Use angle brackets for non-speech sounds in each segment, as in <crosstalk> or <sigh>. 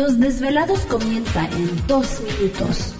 Los desvelados comienza en 2 minutos.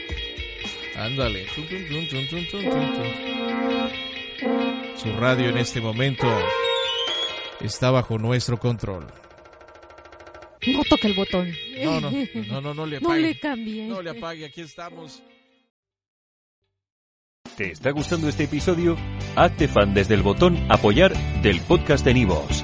Ándale. Su radio en este momento está bajo nuestro control. No toque el botón. No, no, no, no, no le apague. <laughs> No le cambie. No le apague, aquí estamos. ¿Te está gustando este episodio? Hazte fan desde el botón apoyar del podcast de Nivos.